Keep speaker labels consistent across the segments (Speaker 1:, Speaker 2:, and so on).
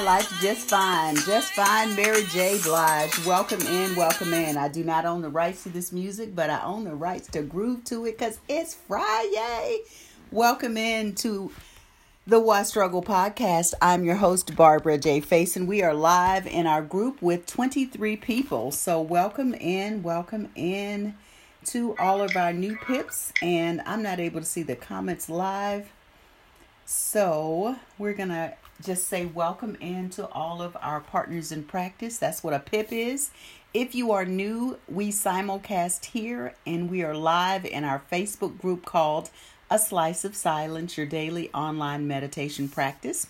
Speaker 1: My life just fine, just fine. Mary J. Blige, welcome in, welcome in. I do not own the rights to this music, but I own the rights to groove to it because it's Friday. Welcome in to the Why Struggle podcast. I'm your host, Barbara J. Face, and we are live in our group with 23 people. So, welcome in, welcome in to all of our new pips. And I'm not able to see the comments live. So, we're going to just say welcome in to all of our partners in practice. That's what a PIP is. If you are new, we simulcast here and we are live in our Facebook group called A Slice of Silence, your daily online meditation practice.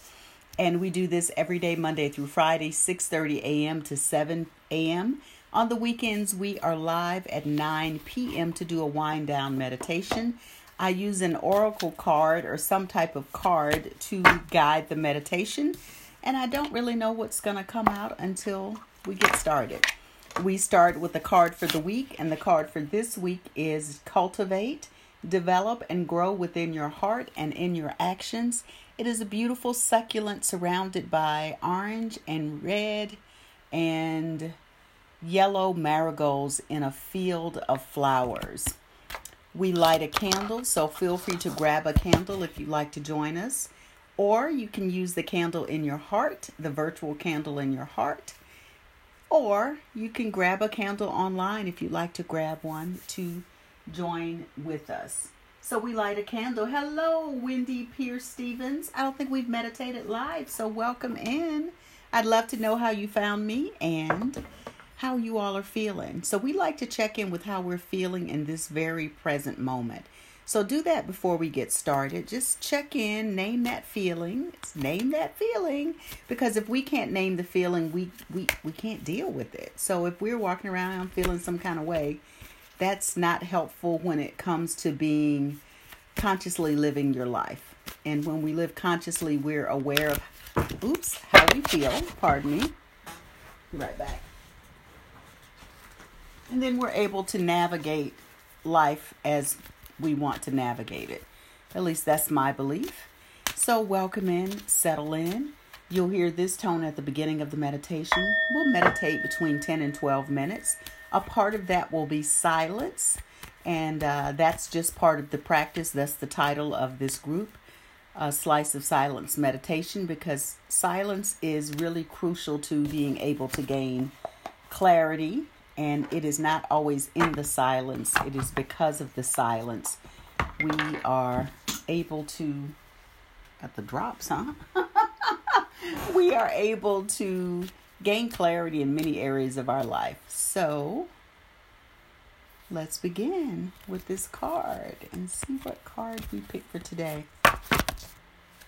Speaker 1: And we do this every day, Monday through Friday, 6:30 a.m. to 7 a.m. On the weekends, we are live at 9 p.m. to do a wind down meditation. I use an oracle card or some type of card to guide the meditation, and I don't really know what's going to come out until we get started. We start with the card for the week, and the card for this week is Cultivate, Develop, and Grow within your heart and in your actions. It is a beautiful succulent surrounded by orange and red and yellow marigolds in a field of flowers. We light a candle, so feel free to grab a candle if you'd like to join us. Or you can use the candle in your heart, the virtual candle in your heart. Or you can grab a candle online if you'd like to grab one to join with us. So we light a candle. Hello, Wendy Pierce Stevens. I don't think we've meditated live, so welcome in. I'd love to know how you found me and how you all are feeling. So we like to check in with how we're feeling in this very present moment. So do that before we get started. Just check in, name that feeling. Name that feeling because if we can't name the feeling, we we we can't deal with it. So if we're walking around feeling some kind of way, that's not helpful when it comes to being consciously living your life. And when we live consciously, we're aware of oops, how we feel. Pardon me. Be right back. And then we're able to navigate life as we want to navigate it. At least that's my belief. So, welcome in, settle in. You'll hear this tone at the beginning of the meditation. We'll meditate between 10 and 12 minutes. A part of that will be silence, and uh, that's just part of the practice. That's the title of this group, a Slice of Silence Meditation, because silence is really crucial to being able to gain clarity and it is not always in the silence, it is because of the silence we are able to, at the drops, huh? we are able to gain clarity in many areas of our life. So, let's begin with this card and see what card we pick for today.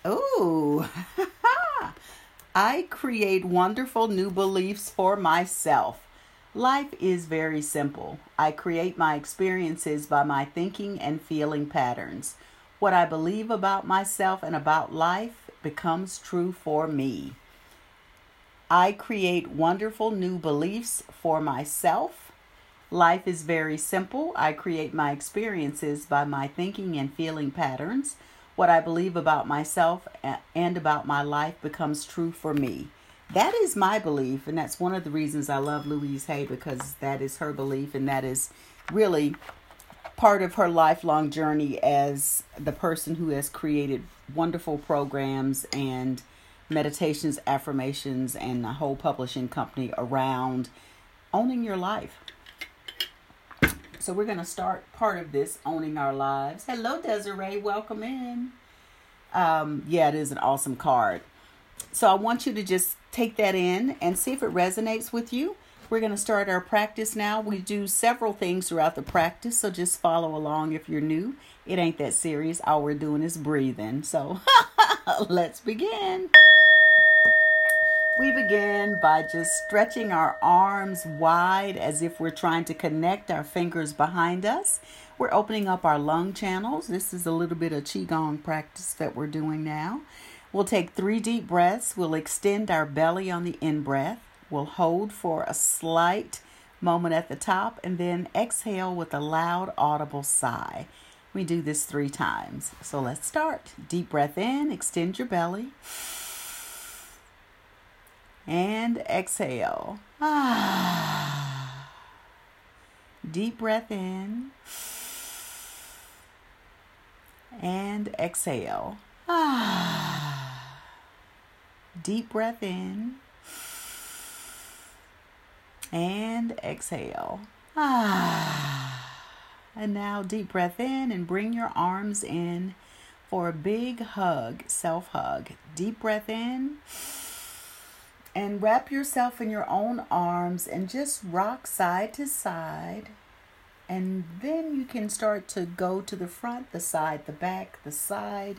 Speaker 1: Oh, I create wonderful new beliefs for myself. Life is very simple. I create my experiences by my thinking and feeling patterns. What I believe about myself and about life becomes true for me. I create wonderful new beliefs for myself. Life is very simple. I create my experiences by my thinking and feeling patterns. What I believe about myself and about my life becomes true for me. That is my belief, and that's one of the reasons I love Louise Hay because that is her belief, and that is really part of her lifelong journey as the person who has created wonderful programs and meditations, affirmations, and a whole publishing company around owning your life. So we're going to start part of this owning our lives. Hello, Desiree. Welcome in. Um, yeah, it is an awesome card. So I want you to just take that in and see if it resonates with you. We're going to start our practice now. We do several things throughout the practice, so just follow along if you're new. It ain't that serious. All we're doing is breathing. So let's begin. We begin by just stretching our arms wide as if we're trying to connect our fingers behind us. We're opening up our lung channels. This is a little bit of Qigong practice that we're doing now. We'll take three deep breaths. We'll extend our belly on the in breath. We'll hold for a slight moment at the top, and then exhale with a loud, audible sigh. We do this three times. So let's start. Deep breath in, extend your belly, and exhale. Ah. Deep breath in and exhale. Ah. Deep breath in and exhale. Ah. And now deep breath in and bring your arms in for a big hug, self hug. Deep breath in and wrap yourself in your own arms and just rock side to side. And then you can start to go to the front, the side, the back, the side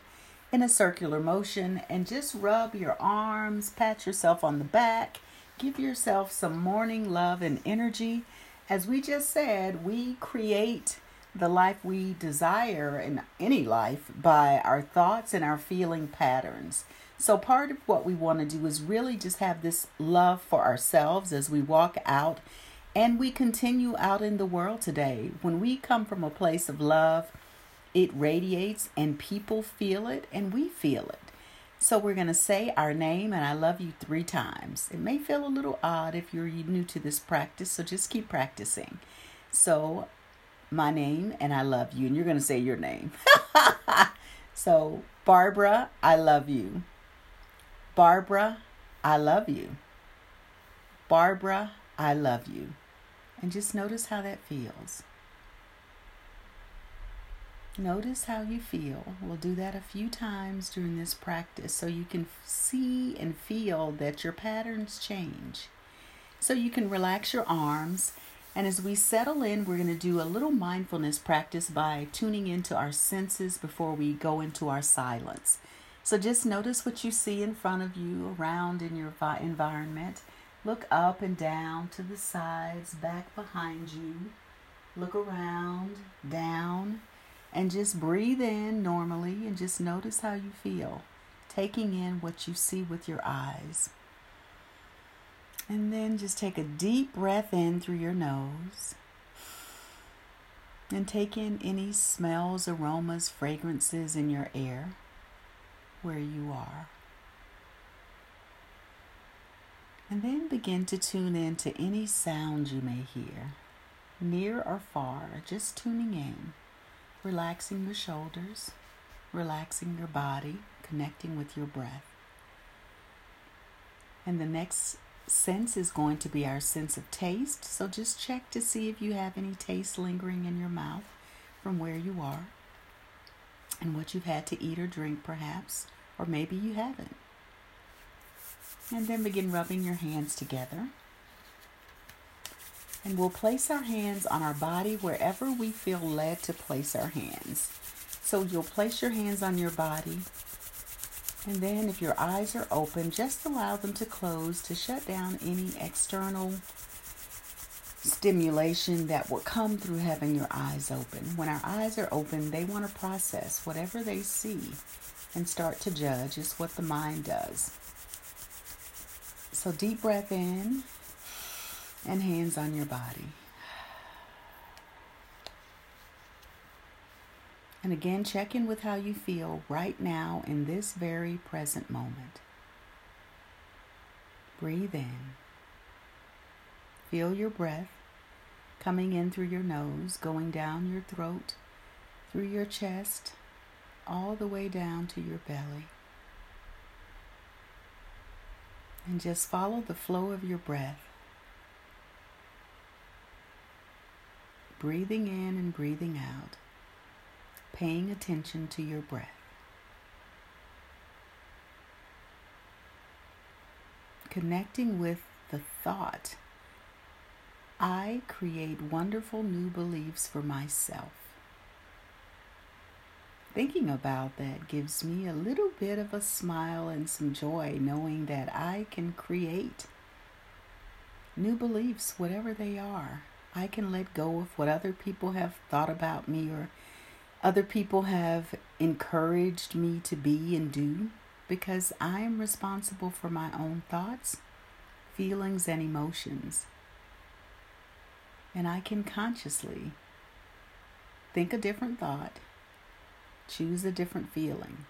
Speaker 1: in a circular motion and just rub your arms, pat yourself on the back, give yourself some morning love and energy. As we just said, we create the life we desire in any life by our thoughts and our feeling patterns. So, part of what we want to do is really just have this love for ourselves as we walk out and we continue out in the world today. When we come from a place of love, it radiates and people feel it and we feel it. So, we're going to say our name and I love you three times. It may feel a little odd if you're new to this practice, so just keep practicing. So, my name and I love you. And you're going to say your name. so, Barbara, I love you. Barbara, I love you. Barbara, I love you. And just notice how that feels. Notice how you feel. We'll do that a few times during this practice so you can see and feel that your patterns change. So you can relax your arms and as we settle in, we're going to do a little mindfulness practice by tuning into our senses before we go into our silence. So just notice what you see in front of you, around in your environment. Look up and down to the sides, back behind you. Look around, down, and just breathe in normally and just notice how you feel, taking in what you see with your eyes. And then just take a deep breath in through your nose. And take in any smells, aromas, fragrances in your air where you are. And then begin to tune in to any sound you may hear, near or far, just tuning in, relaxing your shoulders, relaxing your body, connecting with your breath. And the next sense is going to be our sense of taste. So just check to see if you have any taste lingering in your mouth from where you are and what you've had to eat or drink, perhaps, or maybe you haven't. And then begin rubbing your hands together. And we'll place our hands on our body wherever we feel led to place our hands. So you'll place your hands on your body and then, if your eyes are open, just allow them to close to shut down any external stimulation that will come through having your eyes open. When our eyes are open, they want to process whatever they see and start to judge. Is what the mind does. So, deep breath in and hands on your body. And again, check in with how you feel right now in this very present moment. Breathe in. Feel your breath coming in through your nose, going down your throat, through your chest, all the way down to your belly. And just follow the flow of your breath. Breathing in and breathing out paying attention to your breath. Connecting with the thought, I create wonderful new beliefs for myself. Thinking about that gives me a little bit of a smile and some joy knowing that I can create new beliefs, whatever they are. I can let go of what other people have thought about me or other people have encouraged me to be and do because I am responsible for my own thoughts, feelings, and emotions. And I can consciously think a different thought, choose a different feeling.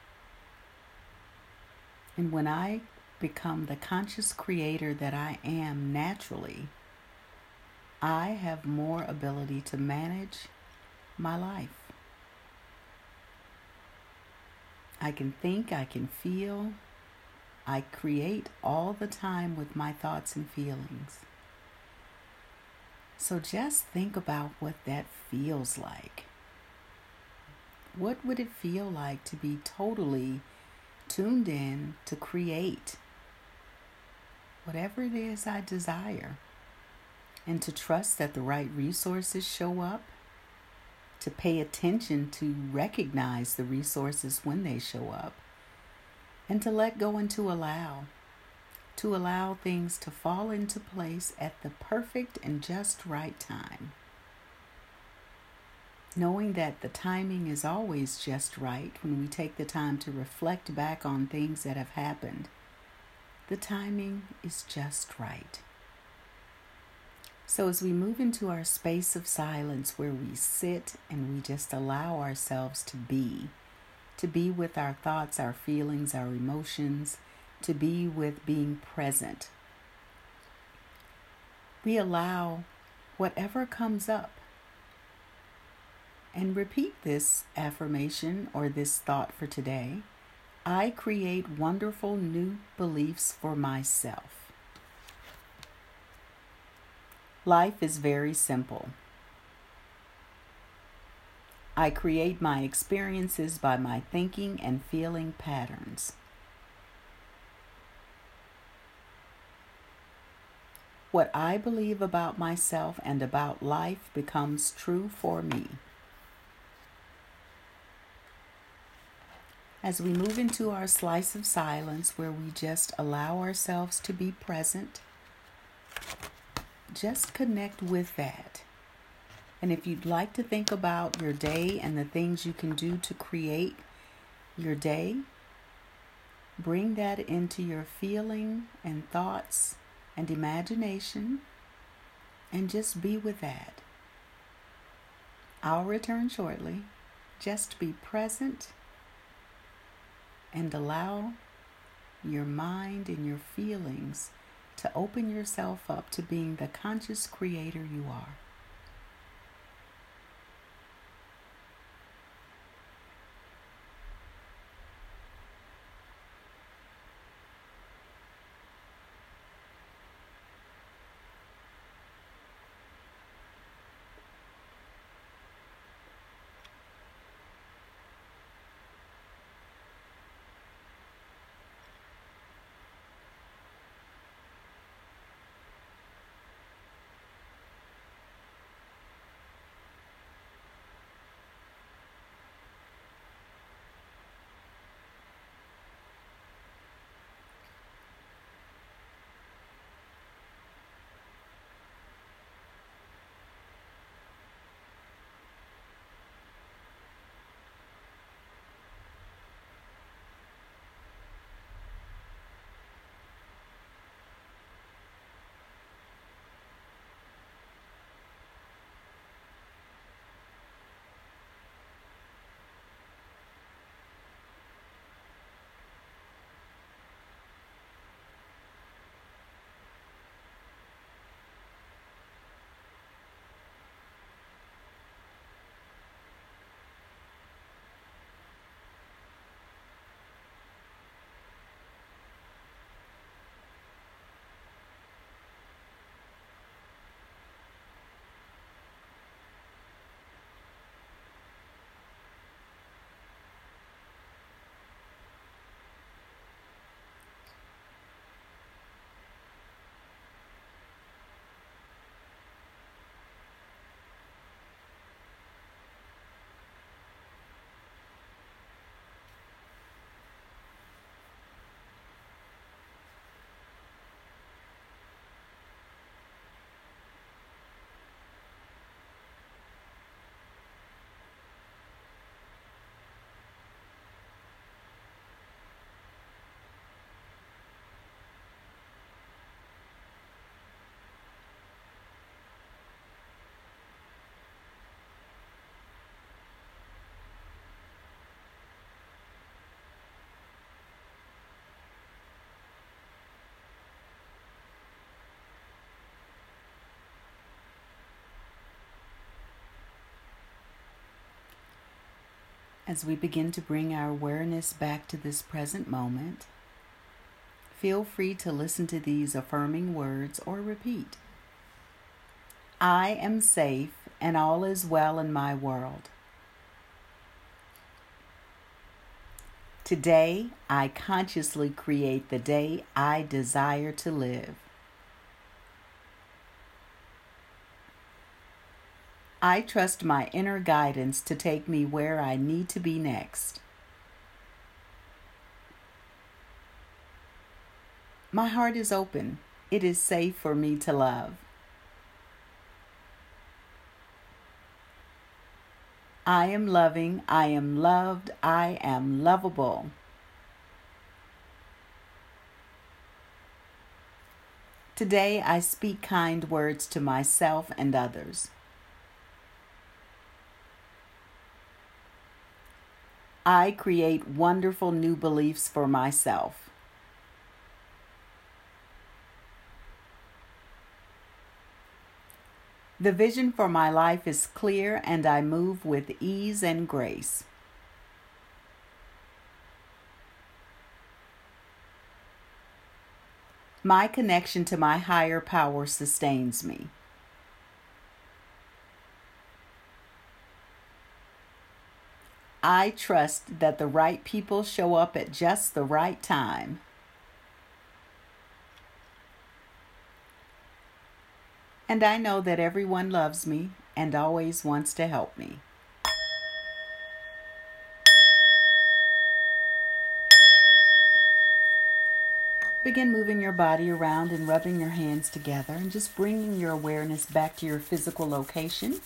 Speaker 1: And when I become the conscious creator that I am naturally, I have more ability to manage my life. I can think, I can feel, I create all the time with my thoughts and feelings. So just think about what that feels like. What would it feel like to be totally tuned in to create whatever it is I desire and to trust that the right resources show up to pay attention to recognize the resources when they show up, and to let go and to allow, to allow things to fall into place at the perfect and just right time. Knowing that the timing is always just right when we take the time to reflect back on things that have happened, the timing is just right. So, as we move into our space of silence where we sit and we just allow ourselves to be, to be with our thoughts, our feelings, our emotions, to be with being present, we allow whatever comes up. And repeat this affirmation or this thought for today. I create wonderful new beliefs for myself. Life is very simple. I create my experiences by my thinking and feeling patterns. What I believe about myself and about life becomes true for me. As we move into our slice of silence where we just allow ourselves to be present just connect with that. And if you'd like to think about your day and the things you can do to create your day, bring that into your feeling and thoughts and imagination and just be with that. I'll return shortly. Just be present and allow your mind and your feelings to open yourself up to being the conscious creator you are. As we begin to bring our awareness back to this present moment, feel free to listen to these affirming words or repeat. I am safe and all is well in my world. Today, I consciously create the day I desire to live. I trust my inner guidance to take me where I need to be next. My heart is open. It is safe for me to love. I am loving. I am loved. I am lovable. Today I speak kind words to myself and others. I create wonderful new beliefs for myself. The vision for my life is clear and I move with ease and grace. My connection to my higher power sustains me. I trust that the right people show up at just the right time. And I know that everyone loves me and always wants to help me. Begin moving your body around and rubbing your hands together and just bringing your awareness back to your physical location.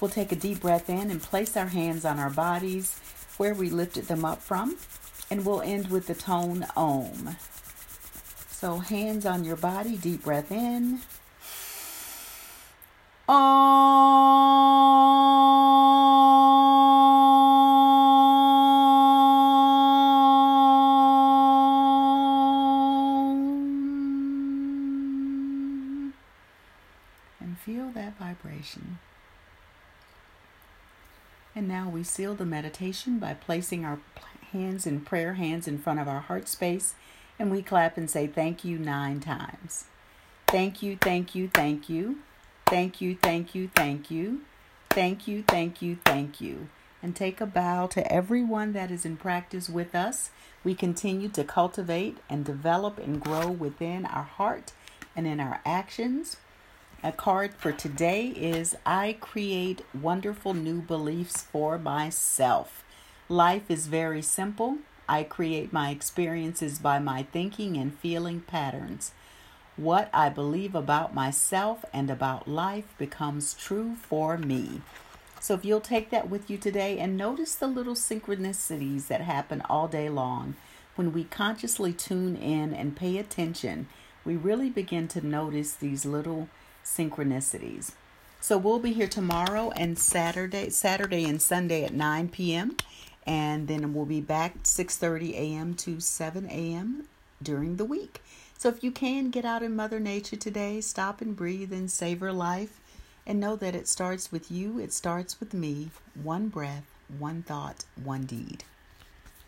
Speaker 1: We'll take a deep breath in and place our hands on our bodies where we lifted them up from. And we'll end with the tone Om. So, hands on your body, deep breath in. Om. And feel that vibration. And now we seal the meditation by placing our hands in prayer hands in front of our heart space and we clap and say thank you nine times. Thank you, thank you, thank you. Thank you, thank you, thank you. Thank you, thank you, thank you. And take a bow to everyone that is in practice with us. We continue to cultivate and develop and grow within our heart and in our actions. A card for today is I create wonderful new beliefs for myself. Life is very simple. I create my experiences by my thinking and feeling patterns. What I believe about myself and about life becomes true for me. So, if you'll take that with you today and notice the little synchronicities that happen all day long, when we consciously tune in and pay attention, we really begin to notice these little synchronicities. So we'll be here tomorrow and Saturday, Saturday and Sunday at 9 p.m. And then we'll be back 6:30 a.m. to 7 a.m. during the week. So if you can get out in Mother Nature today, stop and breathe and savor life and know that it starts with you, it starts with me. One breath, one thought, one deed.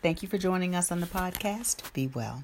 Speaker 1: Thank you for joining us on the podcast. Be well.